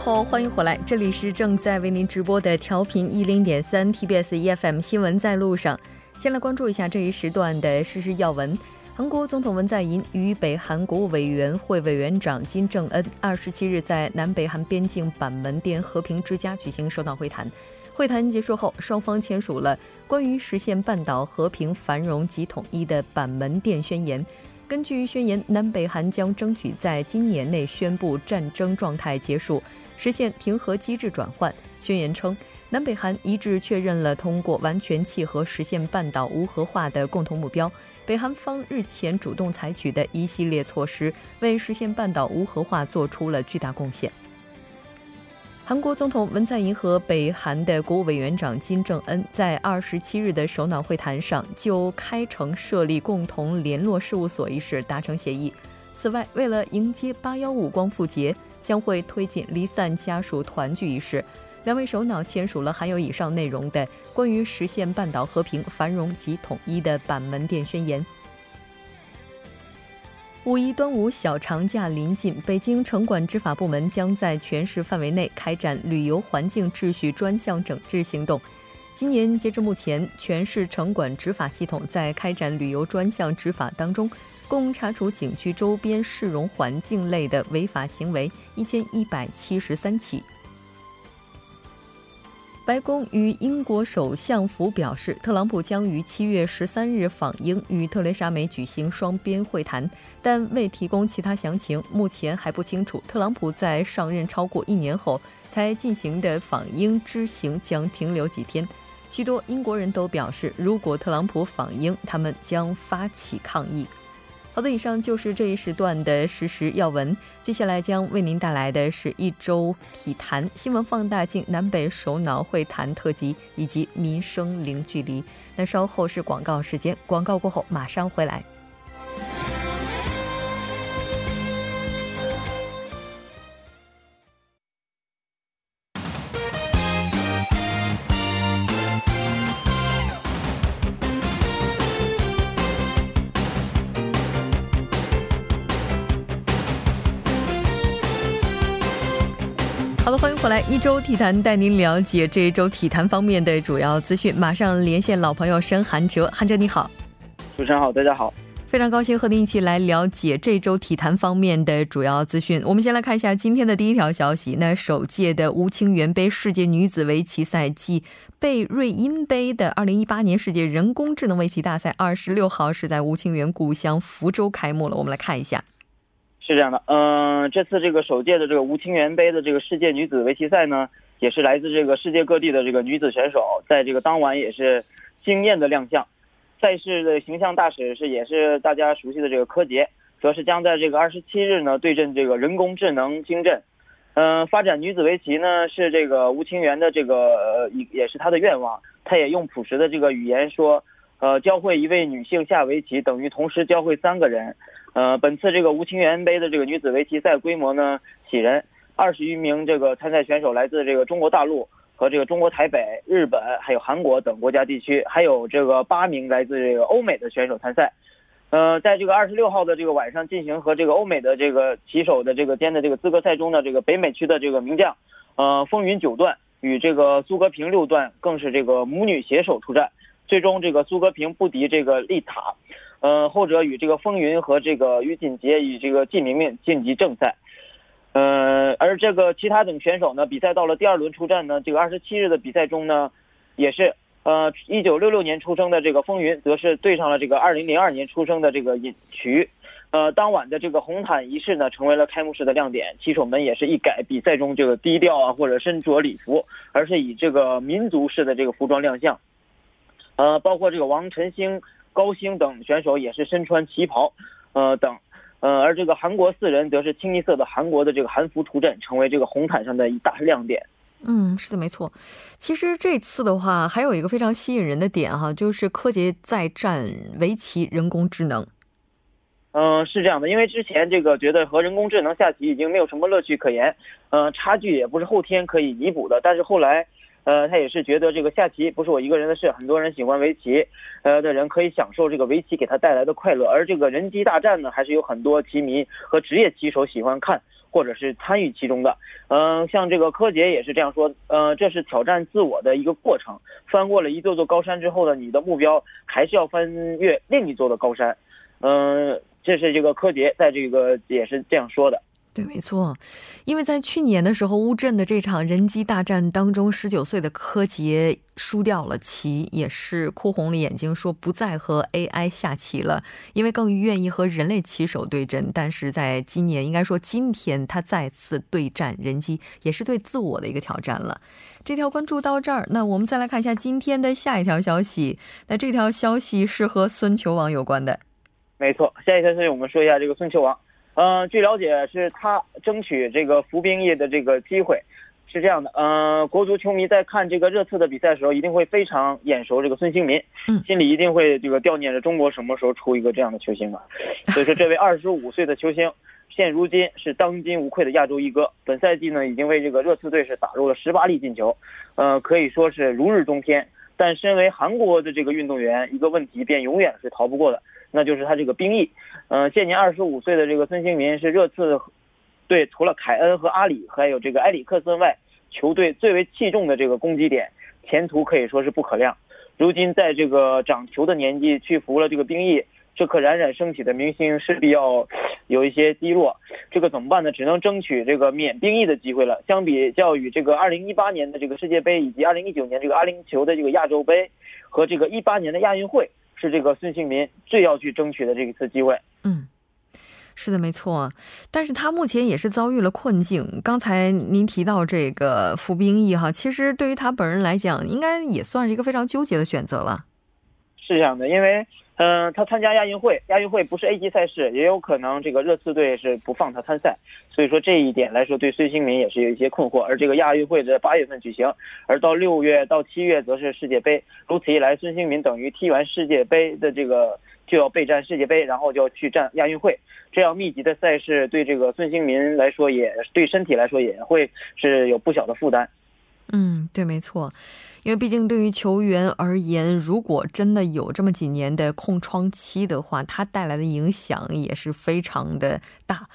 后，欢迎回来，这里是正在为您直播的调频一零点三 TBS EFM 新闻在路上。先来关注一下这一时段的时事要闻。韩国总统文在寅与北韩国务委员会委员长金正恩二十七日在南北韩边境板门店和平之家举行首脑会谈。会谈结束后，双方签署了关于实现半岛和平繁荣及统一的板门店宣言。根据宣言，南北韩将争取在今年内宣布战争状态结束，实现停和机制转换。宣言称，南北韩一致确认了通过完全契合实现半岛无核化的共同目标。北韩方日前主动采取的一系列措施，为实现半岛无核化做出了巨大贡献。韩国总统文在寅和北韩的国务委员长金正恩在二十七日的首脑会谈上，就开城设立共同联络事务所一事达成协议。此外，为了迎接八幺五光复节，将会推进离散家属团聚仪式。两位首脑签署了含有以上内容的关于实现半岛和平、繁荣及统一的板门店宣言。五一端午小长假临近，北京城管执法部门将在全市范围内开展旅游环境秩序专项整治行动。今年截至目前，全市城管执法系统在开展旅游专项执法当中，共查处景区周边市容环境类的违法行为一千一百七十三起。白宫与英国首相府表示，特朗普将于七月十三日访英，与特蕾莎梅举行双边会谈，但未提供其他详情。目前还不清楚特朗普在上任超过一年后才进行的访英之行将停留几天。许多英国人都表示，如果特朗普访英，他们将发起抗议。好的，以上就是这一时段的实时要闻。接下来将为您带来的是一周体坛新闻放大镜南北首脑会谈特辑以及民生零距离。那稍后是广告时间，广告过后马上回来。好的，欢迎回来，一周体坛带您了解这一周体坛方面的主要资讯。马上连线老朋友申韩哲，韩哲你好，主持人好，大家好，非常高兴和您一起来了解这周体坛方面的主要资讯。我们先来看一下今天的第一条消息，那首届的吴清源杯世界女子围棋赛季贝瑞因杯的二零一八年世界人工智能围棋大赛，二十六号是在吴清源故乡福州开幕了。我们来看一下。是这样的，嗯，这次这个首届的这个吴清源杯的这个世界女子围棋赛呢，也是来自这个世界各地的这个女子选手，在这个当晚也是惊艳的亮相。赛事的形象大使是也是大家熟悉的这个柯洁，则是将在这个二十七日呢对阵这个人工智能晶阵。嗯，发展女子围棋呢是这个吴清源的这个也也是他的愿望，他也用朴实的这个语言说，呃，教会一位女性下围棋等于同时教会三个人。呃，本次这个吴清源杯的这个女子围棋赛规模呢喜人，二十余名这个参赛选手来自这个中国大陆和这个中国台北、日本还有韩国等国家地区，还有这个八名来自这个欧美的选手参赛。呃，在这个二十六号的这个晚上进行和这个欧美的这个棋手的这个间的这个资格赛中的这个北美区的这个名将，呃，风云九段与这个苏格平六段更是这个母女携手出战，最终这个苏格平不敌这个丽塔。呃，后者与这个风云和这个于锦杰与这个季明明晋级正赛。呃，而这个其他等选手呢，比赛到了第二轮出战呢，这个二十七日的比赛中呢，也是呃，一九六六年出生的这个风云，则是对上了这个二零零二年出生的这个尹渠。呃，当晚的这个红毯仪式呢，成为了开幕式的亮点。棋手们也是一改比赛中这个低调啊，或者身着礼服，而是以这个民族式的这个服装亮相。呃，包括这个王晨星。高星等选手也是身穿旗袍，呃等，呃而这个韩国四人则是清一色的韩国的这个韩服出阵，成为这个红毯上的一大亮点。嗯，是的，没错。其实这次的话，还有一个非常吸引人的点哈，就是柯洁再战围棋人工智能。嗯，是这样的，因为之前这个觉得和人工智能下棋已经没有什么乐趣可言，嗯，差距也不是后天可以弥补的。但是后来，呃，他也是觉得这个下棋不是我一个人的事，很多人喜欢围棋，呃的人可以享受这个围棋给他带来的快乐。而这个人机大战呢，还是有很多棋迷和职业棋手喜欢看或者是参与其中的。嗯，像这个柯洁也是这样说，呃，这是挑战自我的一个过程。翻过了一座座高山之后呢，你的目标还是要翻越另一座的高山。嗯，这是这个柯洁在这个也是这样说的。对，没错，因为在去年的时候，乌镇的这场人机大战当中，十九岁的柯洁输掉了棋，也是哭红了眼睛，说不再和 AI 下棋了，因为更愿意和人类棋手对阵。但是在今年，应该说今天他再次对战人机，也是对自我的一个挑战了。这条关注到这儿，那我们再来看一下今天的下一条消息。那这条消息是和孙球王有关的，没错。下一条消息，我们说一下这个孙球王。嗯，据了解是他争取这个服兵役的这个机会，是这样的。嗯，国足球迷在看这个热刺的比赛的时候，一定会非常眼熟这个孙兴民，心里一定会这个悼念着中国什么时候出一个这样的球星啊。所以说，这位二十五岁的球星，现如今是当今无愧的亚洲一哥。本赛季呢，已经为这个热刺队是打入了十八粒进球，呃，可以说是如日中天。但身为韩国的这个运动员，一个问题便永远是逃不过的。那就是他这个兵役，嗯，现年二十五岁的这个孙兴民是热刺队除了凯恩和阿里，还有这个埃里克森外，球队最为器重的这个攻击点，前途可以说是不可量。如今在这个长球的年纪去服了这个兵役，这颗冉冉升起的明星势必要有一些低落。这个怎么办呢？只能争取这个免兵役的机会了。相比较于这个二零一八年的这个世界杯以及二零一九年这个阿联酋的这个亚洲杯和这个一八年的亚运会。是这个孙兴民最要去争取的这一次机会。嗯，是的，没错。但是他目前也是遭遇了困境。刚才您提到这个服兵役哈，其实对于他本人来讲，应该也算是一个非常纠结的选择了。是这样的，因为。嗯，他参加亚运会，亚运会不是 A 级赛事，也有可能这个热刺队是不放他参赛，所以说这一点来说，对孙兴民也是有一些困惑。而这个亚运会在八月份举行，而到六月到七月则是世界杯，如此一来，孙兴民等于踢完世界杯的这个就要备战世界杯，然后就要去战亚运会，这样密集的赛事对这个孙兴民来说，也对身体来说也会是有不小的负担。嗯，对，没错。因为毕竟对于球员而言，如果真的有这么几年的空窗期的话，它带来的影响也是非常的大。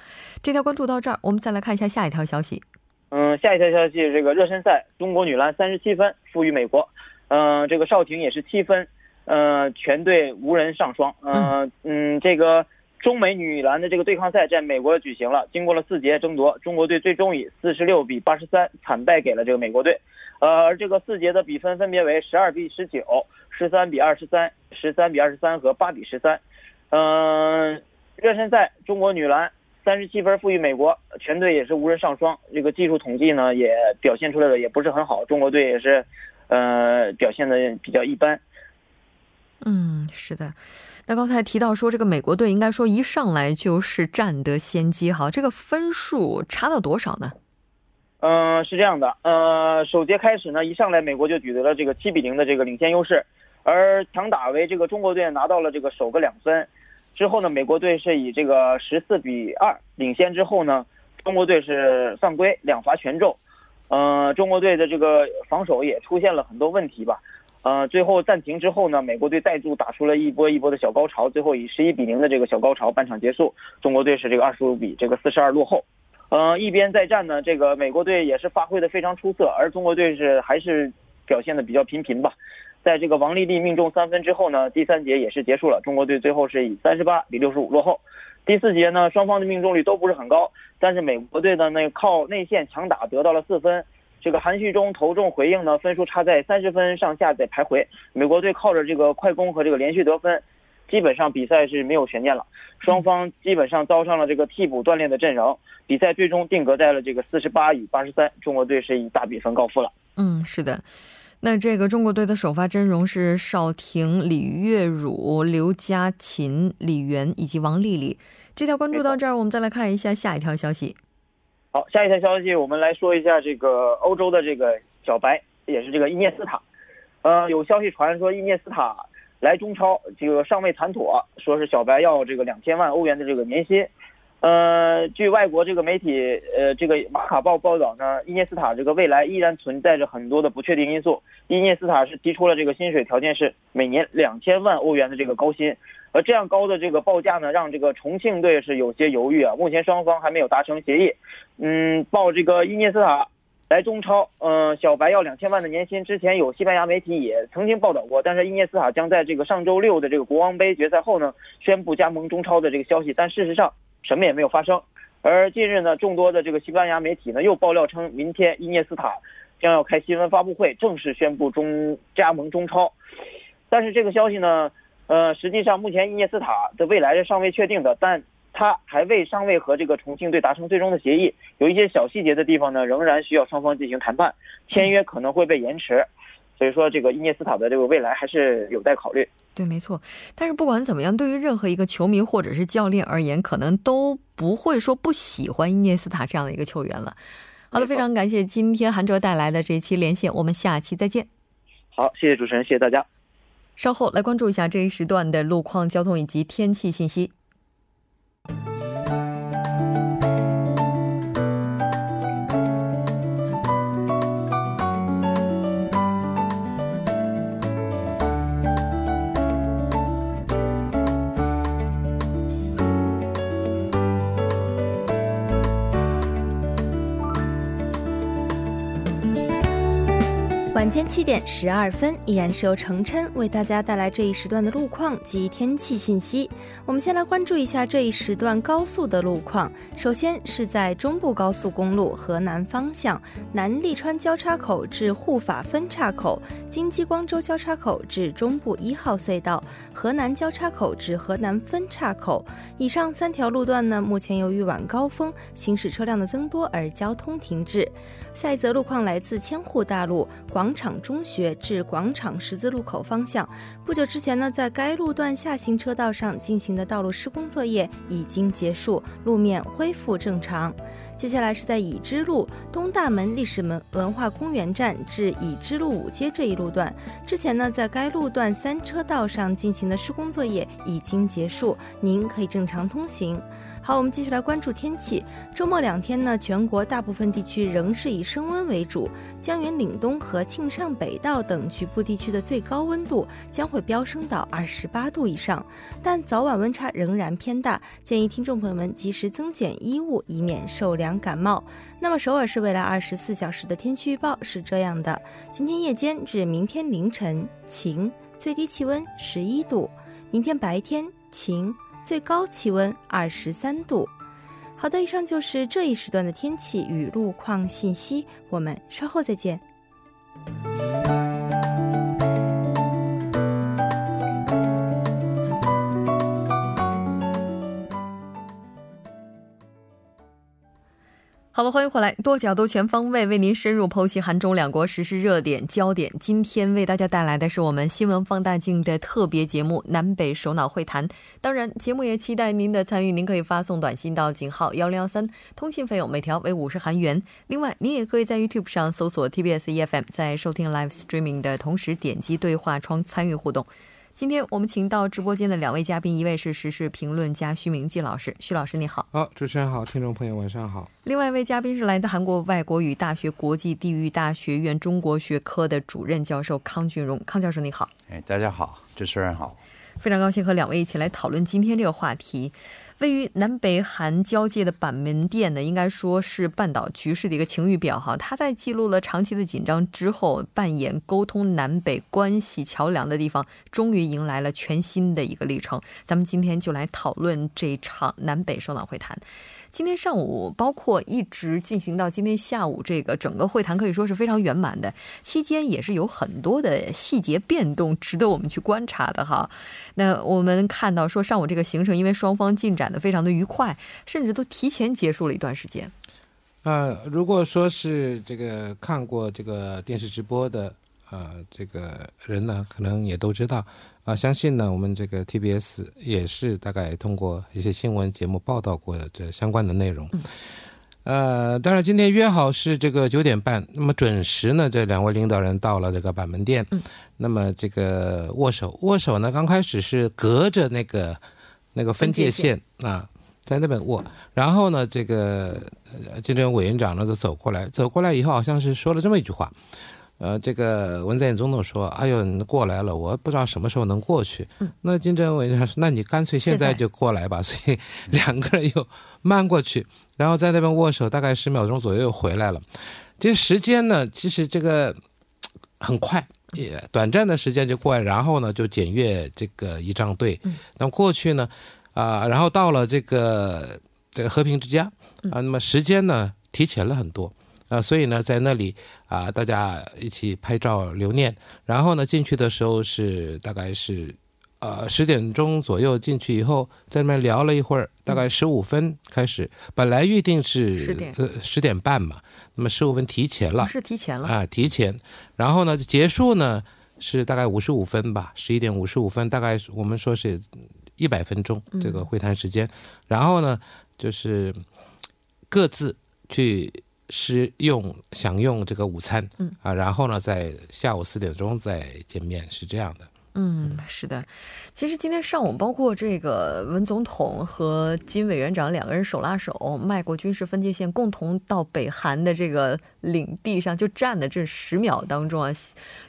这条关注到这儿，我们再来看一下下一条消息。嗯，下一条消息，这个热身赛，中国女篮三十七分负于美国。嗯，这个邵婷也是七分。嗯，全队无人上双。嗯嗯，这个中美女篮的这个对抗赛在美国举行了，经过了四节争夺，中国队最终以四十六比八十三惨败给了这个美国队。呃，这个四节的比分分别为十二比十九、十三比二十三、十三比二十三和八比十三。嗯，热身赛中国女篮三十七分负于美国，全队也是无人上双。这个技术统计呢也表现出来的也不是很好，中国队也是呃表现的比较一般。嗯，是的。那刚才提到说这个美国队应该说一上来就是占得先机，哈，这个分数差到多少呢？嗯，是这样的，呃，首节开始呢，一上来美国就取得了这个七比零的这个领先优势，而强打为这个中国队拿到了这个首个两分，之后呢，美国队是以这个十四比二领先之后呢，中国队是犯规两罚全中，嗯，中国队的这个防守也出现了很多问题吧，呃，最后暂停之后呢，美国队带住打出了一波一波的小高潮，最后以十一比零的这个小高潮半场结束，中国队是这个二十五比这个四十二落后。嗯，一边再战呢，这个美国队也是发挥的非常出色，而中国队是还是表现的比较平平吧。在这个王丽丽命中三分之后呢，第三节也是结束了，中国队最后是以三十八比六十五落后。第四节呢，双方的命中率都不是很高，但是美国队的那靠内线强打得到了四分，这个韩旭中投中回应呢，分数差在三十分上下在徘徊。美国队靠着这个快攻和这个连续得分。基本上比赛是没有悬念了，双方基本上遭上了这个替补锻炼的阵容，比赛最终定格在了这个四十八与八十三，中国队是以大比分告负了。嗯，是的，那这个中国队的首发阵容是邵婷、李月汝、刘佳琴、李媛以及王丽丽。这条关注到这儿，我们再来看一下下一条消息。好，下一条消息，我们来说一下这个欧洲的这个小白，也是这个伊涅斯塔。呃，有消息传说伊涅斯塔。来中超这个尚未谈妥，说是小白要这个两千万欧元的这个年薪，呃，据外国这个媒体，呃，这个马卡报报道呢，伊涅斯塔这个未来依然存在着很多的不确定因素。伊涅斯塔是提出了这个薪水条件是每年两千万欧元的这个高薪，而这样高的这个报价呢，让这个重庆队是有些犹豫啊。目前双方还没有达成协议。嗯，报这个伊涅斯塔来中超，嗯，小白要两千万的年薪。之前有西班牙媒体也曾经报道过，但是伊涅斯塔将在这个上周六的这个国王杯决赛后呢，宣布加盟中超的这个消息。但事实上。什么也没有发生，而近日呢，众多的这个西班牙媒体呢又爆料称，明天伊涅斯塔将要开新闻发布会，正式宣布中加盟中超。但是这个消息呢，呃，实际上目前伊涅斯塔的未来是尚未确定的，但他还未尚未和这个重庆队达成最终的协议，有一些小细节的地方呢，仍然需要双方进行谈判，签约可能会被延迟。所以说，这个伊涅斯塔的这个未来还是有待考虑。对，没错。但是不管怎么样，对于任何一个球迷或者是教练而言，可能都不会说不喜欢伊涅斯塔这样的一个球员了。好的，非常感谢今天韩哲带来的这一期连线，我们下期再见。好，谢谢主持人，谢谢大家。稍后来关注一下这一时段的路况、交通以及天气信息。晚间七点十二分，依然是由程琛为大家带来这一时段的路况及天气信息。我们先来关注一下这一时段高速的路况。首先是在中部高速公路河南方向南利川交叉口至护法分岔口、京畿光州交叉口至中部一号隧道、河南交叉口至河南分岔口以上三条路段呢，目前由于晚高峰行驶车辆的增多而交通停滞。下一则路况来自千户大路广广场中学至广场十字路口方向。不久之前呢，在该路段下行车道上进行的道路施工作业已经结束，路面恢复正常。接下来是在已知路东大门历史门文化公园站至已知路五街这一路段，之前呢，在该路段三车道上进行的施工作业已经结束，您可以正常通行。好，我们继续来关注天气。周末两天呢，全国大部分地区仍是以升温为主。江源岭东和庆尚北道等局部地区的最高温度将会飙升到二十八度以上，但早晚温差仍然偏大，建议听众朋友们及时增减衣物，以免受凉感冒。那么，首尔市未来二十四小时的天气预报是这样的：今天夜间至明天凌晨晴，最低气温十一度；明天白天晴。最高气温二十三度。好的，以上就是这一时段的天气与路况信息，我们稍后再见。好了，欢迎回来，多角度、全方位为您深入剖析韩中两国实时热点焦点。今天为大家带来的是我们新闻放大镜的特别节目——南北首脑会谈。当然，节目也期待您的参与，您可以发送短信到井号幺零幺三，通信费用每条为五十韩元。另外，您也可以在 YouTube 上搜索 TBS EFM，在收听 Live Streaming 的同时点击对话窗参与互动。今天我们请到直播间的两位嘉宾，一位是时事评论家徐明季老师，徐老师你好。好，主持人好，听众朋友晚上好。另外一位嘉宾是来自韩国外国语大学国际地域大学院中国学科的主任教授康俊荣，康教授你好。哎，大家好，主持人好。非常高兴和两位一起来讨论今天这个话题。位于南北韩交界的板门店呢，应该说是半岛局势的一个晴雨表哈。它在记录了长期的紧张之后，扮演沟通南北关系桥梁的地方，终于迎来了全新的一个历程。咱们今天就来讨论这场南北首脑会谈。今天上午，包括一直进行到今天下午，这个整个会谈可以说是非常圆满的。期间也是有很多的细节变动，值得我们去观察的哈。那我们看到说，上午这个行程，因为双方进展的非常的愉快，甚至都提前结束了一段时间。呃，如果说是这个看过这个电视直播的。呃，这个人呢，可能也都知道啊。相信呢，我们这个 TBS 也是大概通过一些新闻节目报道过的这相关的内容。呃，当然今天约好是这个九点半，那么准时呢，这两位领导人到了这个板门店。那么这个握手，握手呢，刚开始是隔着那个那个分界线啊。在那边握。然后呢，这个金正恩委员长呢就走过来，走过来以后好像是说了这么一句话。呃，这个文在寅总统说：“哎呦，你过来了，我不知道什么时候能过去。”那金正恩说：“那你干脆现在就过来吧。”所以两个人又慢过去，然后在那边握手，大概十秒钟左右又回来了。这时间呢，其实这个很快，也短暂的时间就过来，然后呢就检阅这个仪仗队。那么过去呢，啊，然后到了这个这个和平之家啊，那么时间呢提前了很多。啊，所以呢，在那里啊，大家一起拍照留念。然后呢，进去的时候是大概是，呃，十点钟左右进去以后，在那边聊了一会儿，大概十五分开始。本来预定是十点呃十点半嘛，那么十五分提前了，是提前了啊，提前。然后呢，结束呢是大概五十五分吧，十一点五十五分，大概我们说是一百分钟这个会谈时间。然后呢，就是各自去。是用享用这个午餐，嗯啊，然后呢，在下午四点钟再见面，是这样的。嗯，是的。其实今天上午，包括这个文总统和金委员长两个人手拉手迈过军事分界线，共同到北韩的这个领地上就站的这十秒当中啊，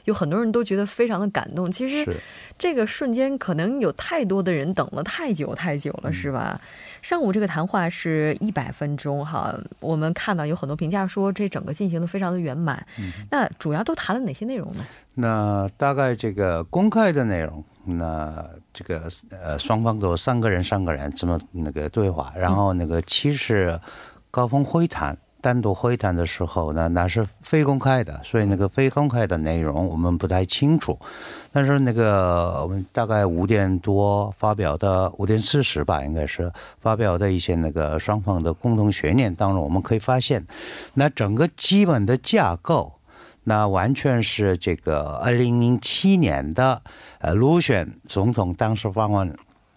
有很多人都觉得非常的感动。其实这个瞬间可能有太多的人等了太久太久了，是吧？上午这个谈话是一百分钟哈，我们看到有很多评价说这整个进行的非常的圆满。那主要都谈了哪些内容呢？那大概这个公开的的内容，那这个呃双方都三个人三个人这么那个对话，然后那个其实高峰会谈。单独会谈的时候呢，那是非公开的，所以那个非公开的内容我们不太清楚。但是那个我们大概五点多发表的，五点四十吧，应该是发表的一些那个双方的共同悬念当中，我们可以发现，那整个基本的架构，那完全是这个二零零七年的呃卢选总统当时访问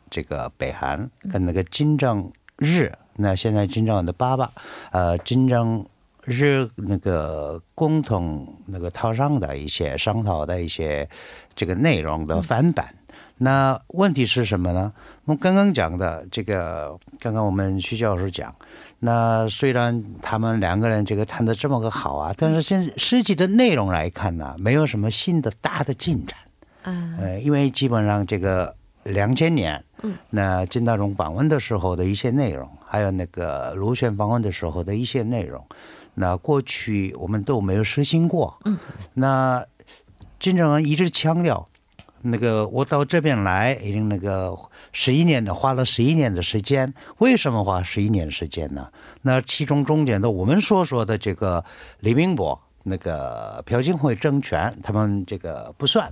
这个北韩，跟那个金正日。那现在金正恩的爸爸，呃，金正日那个共同那个套上的一些商讨的一些这个内容的翻版。那问题是什么呢？我们刚刚讲的这个，刚刚我们徐教授讲，那虽然他们两个人这个谈的这么个好啊，但是现实际的内容来看呢，没有什么新的大的进展。嗯，呃，因为基本上这个两千年，嗯，那金大中访问的时候的一些内容。还有那个卢旋访问的时候的一些内容，那过去我们都没有实行过。嗯，那金正恩一直强调，那个我到这边来已经那个十一年的，花了十一年的时间。为什么花十一年时间呢？那其中中间的我们所说的这个李明博那个朴槿惠政权，他们这个不算。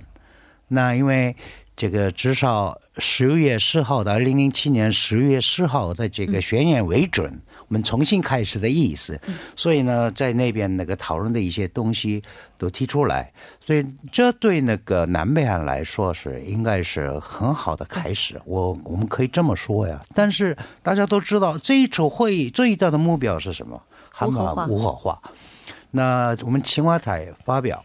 那因为。这个至少十月四号到二零零七年十月四号的这个宣言为准，我们重新开始的意思。所以呢，在那边那个讨论的一些东西都提出来，所以这对那个南北韩来说是应该是很好的开始。我我们可以这么说呀。但是大家都知道，这一场会议最大的目标是什么？无核化。无核化。那我们青瓦台发表。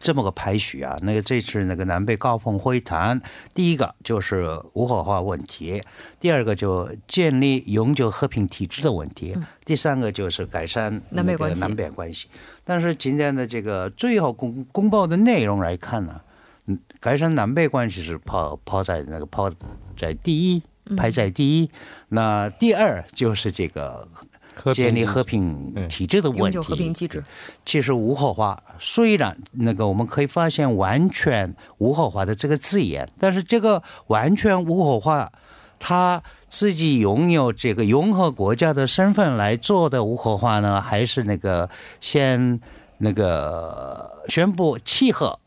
这么个排序啊，那个这次那个南北高峰会谈，第一个就是无核化问题，第二个就建立永久和平体制的问题，第三个就是改善南北关系。南北关系。但是今天的这个最后公公报的内容来看呢，嗯，改善南北关系是抛抛在那个抛在第一，排在第一。那第二就是这个。建立和平体制的问题，和平机制。其实无核化虽然那个我们可以发现完全无核化的这个字眼，但是这个完全无核化，他自己拥有这个融合国家的身份来做的无核化呢，还是那个先那个宣布契合？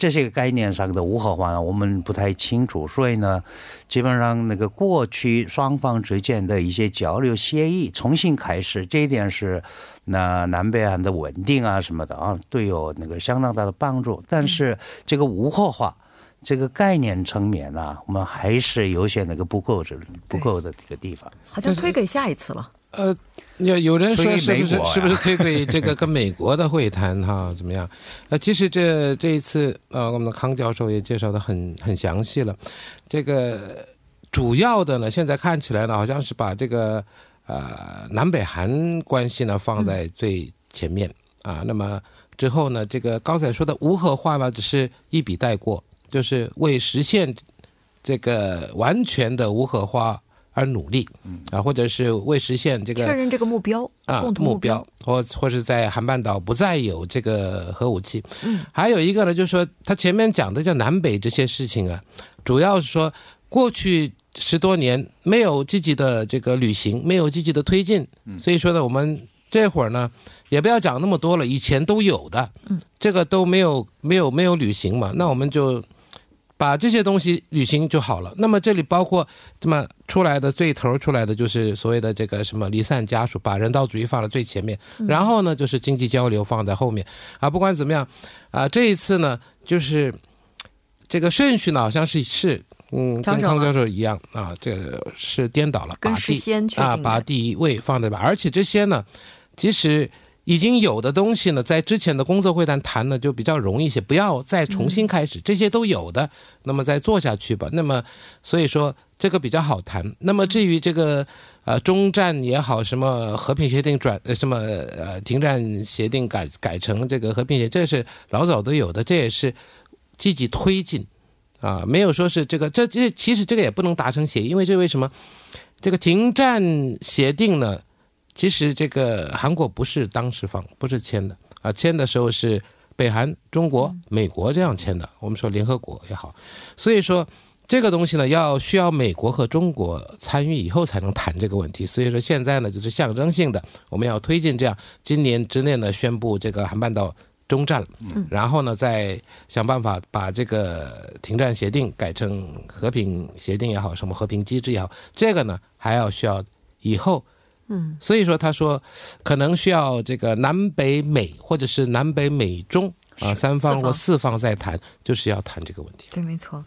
这些概念上的无核化，我们不太清楚，所以呢，基本上那个过去双方之间的一些交流协议重新开始，这一点是那南北岸的稳定啊什么的啊，都有那个相当大的帮助。但是这个无核化这个概念层面呢，我们还是有些那个不够的不够的这个地方，好像推给下一次了。呃，有有人说是不是是不是推给这个跟美国的会谈哈？怎么样？呃，其实这这一次呃，我们的康教授也介绍的很很详细了。这个主要的呢，现在看起来呢，好像是把这个呃南北韩关系呢放在最前面啊。那么之后呢，这个刚才说的无核化呢，只是一笔带过，就是为实现这个完全的无核化而努力，啊，或者是为实现这个确认这个目标啊共同目标，或或是在韩半岛不再有这个核武器。嗯，还有一个呢，就是说他前面讲的叫南北这些事情啊，主要是说过去十多年没有积极的这个履行，没有积极的推进，所以说呢，我们这会儿呢也不要讲那么多了，以前都有的，嗯，这个都没有没有没有履行嘛，那我们就。把这些东西履行就好了。那么这里包括这么出来的最头出来的就是所谓的这个什么离散家属，把人道主义放在最前面，然后呢就是经济交流放在后面啊。不管怎么样啊，这一次呢就是这个顺序呢好像是是嗯跟康教授一样啊，这个是颠倒了，把第啊把第一位放在吧。而且这些呢，其实。已经有的东西呢，在之前的工作会谈谈呢就比较容易一些，不要再重新开始，这些都有的，那么再做下去吧。那么所以说这个比较好谈。那么至于这个呃中战也好，什么和平协定转呃什么呃停战协定改改成这个和平协，这是老早都有的，这也是积极推进啊，没有说是这个这这其实这个也不能达成协议，因为这为什么这个停战协定呢？其实这个韩国不是当时方，不是签的啊，签的时候是北韩、中国、美国这样签的。我们说联合国也好，所以说这个东西呢，要需要美国和中国参与以后才能谈这个问题。所以说现在呢，就是象征性的，我们要推进这样，今年之内呢宣布这个韩半岛中战了，然后呢再想办法把这个停战协定改成和平协定也好，什么和平机制也好，这个呢还要需要以后。嗯，所以说他说，可能需要这个南北美或者是南北美中啊三方或四方在谈，就是要谈这个问题。对，没错。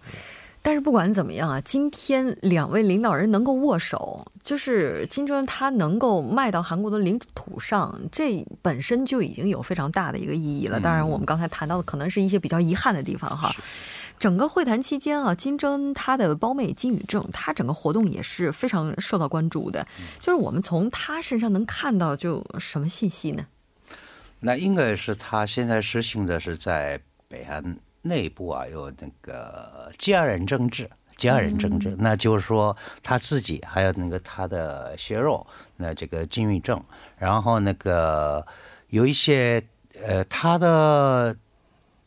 但是不管怎么样啊，今天两位领导人能够握手，就是金正恩他能够迈到韩国的领土上，这本身就已经有非常大的一个意义了。当然，我们刚才谈到的可能是一些比较遗憾的地方哈。整个会谈期间啊，金正恩他的胞妹金宇正，他整个活动也是非常受到关注的。就是我们从他身上能看到就什么信息呢？那应该是他现在实行的是在北韩内部啊，有那个家人政治，家人政治，那就是说他自己还有那个他的血肉，那这个金宇正，然后那个有一些呃他的。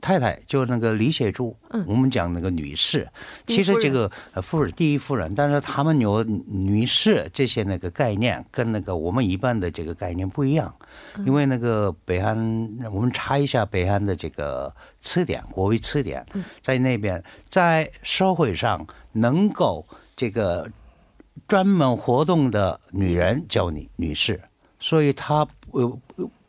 太太就是那个李雪珠，我们讲那个女士，其实这个夫人第一夫人，但是他们有女士这些那个概念跟那个我们一般的这个概念不一样，因为那个北韩，我们查一下北韩的这个词典，国语词典，在那边在社会上能够这个专门活动的女人叫你女士，所以她呃。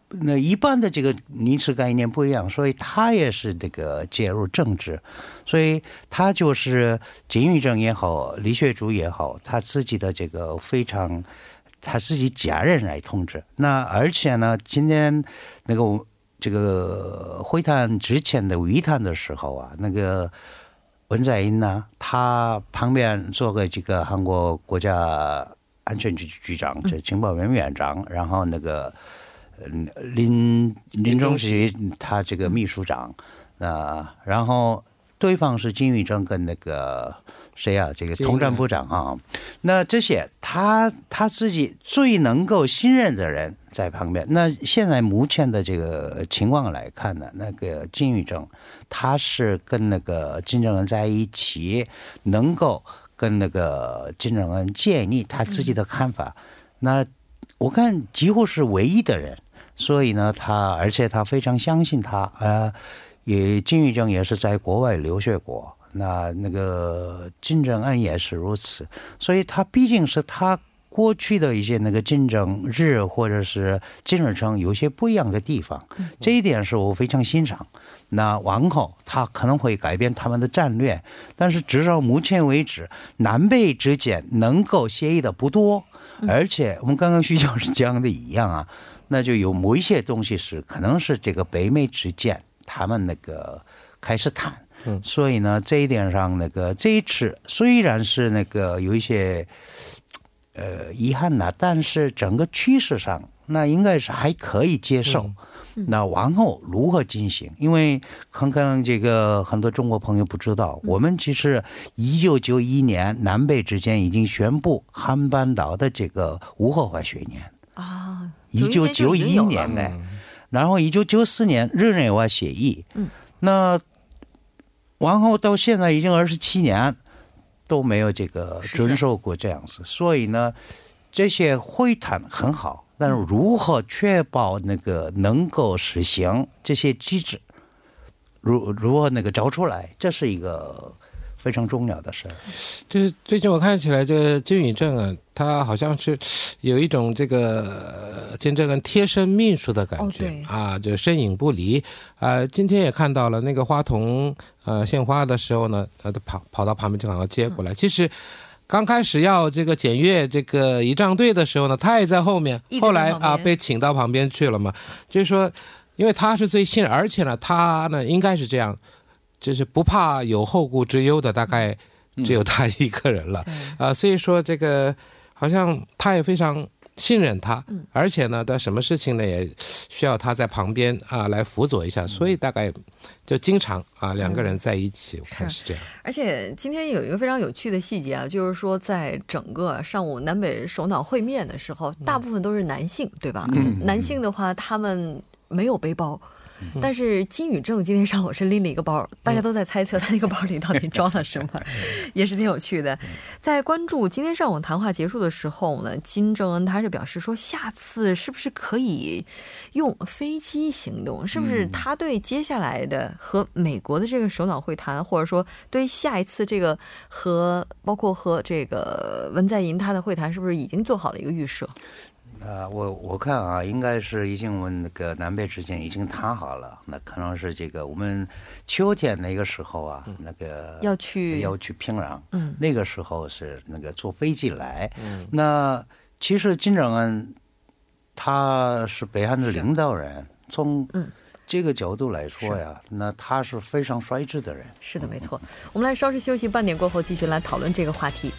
那一般的这个名词概念不一样，所以他也是这个介入政治，所以他就是金宇正也好，李雪主也好，他自己的这个非常他自己家人来统治。那而且呢，今天那个这个会谈之前的会谈的时候啊，那个文在寅呢，他旁边做个这个韩国国家安全局局长，这情报院院长，然后那个。嗯，林林中熙他这个秘书长啊，然后对方是金宇正跟那个谁啊，这个统战部长啊，那这些他他自己最能够信任的人在旁边。那现在目前的这个情况来看呢，那个金宇正他是跟那个金正恩在一起，能够跟那个金正恩建立他自己的看法。那我看几乎是唯一的人。所以呢，他而且他非常相信他，呃，也金玉正也是在国外留学过，那那个金正恩也是如此，所以他毕竟是他过去的一些那个金正日或者是金日成有些不一样的地方，这一点是我非常欣赏。那往后他可能会改变他们的战略，但是至少目前为止，南北之间能够协议的不多，而且我们刚刚徐教授讲的一样啊。那就有某一些东西是可能是这个北美之间他们那个开始谈，嗯。所以呢，这一点上，那个这一次虽然是那个有一些呃遗憾呐、但是整个趋势上，那应该是还可以接受。那往后如何进行？因为可能这个很多中国朋友不知道，我们其实一九九一年南北之间已经宣布韩半岛的这个无核化学年，啊，一九九一年呢，然后一九九四年日内瓦协议，嗯，那往后到现在已经二十七年都没有这个遵守过这样子，所以呢，这些会谈很好，但是如何确保那个能够实行这些机制，如如何那个找出来，这是一个非常重要的事。儿。就是最近我看起来，这金宇正啊，他好像是有一种这个呃金正恩贴身秘书的感觉、哦啊，就身影不离。啊、今天也看到了那个花童呃献花的时候呢，他都跑跑到旁边就赶快接过来。其实刚开始要这个检阅这个仪仗队的时候呢，他也在后面后来啊被请到旁边去了嘛，就是说，因为他是最信任，而且呢，他呢应该是这样，就是不怕有后顾之忧的，大概只有他一个人了。啊、所以说这个好像他也非常信任他，嗯而且呢，他什么事情呢也需要他在旁边啊来辅佐一下，所以大概就经常啊两个人在一起，我看是这样。而且今天有一个非常有趣的细节啊，就是说在整个上午南北首脑会面的时候，大部分都是男性，对吧？嗯男性的话，他们没有背包。但是金宇正今天上午是拎了一个包，大家都在猜测他那个包里到底装了什么，也是挺有趣的。在关注今天上午谈话结束的时候呢，金正恩他是表示说，下次是不是可以用飞机行动？是不是他对接下来的和美国的这个首脑会谈，或者说对下一次这个和包括和这个文在寅他的会谈，是不是已经做好了一个预设？啊，我我看啊，应该是已经我们那个南北之间已经谈好了，那可能是这个我们秋天那个时候啊，那个要去要去平壤，嗯那个时候是那个坐飞机来，嗯那其实金正恩他是北韩的领导人，从嗯这个角度来说呀，那他是非常率智的人。是的，没错。我们来稍事休息，半点过后继续来讨论这个话题。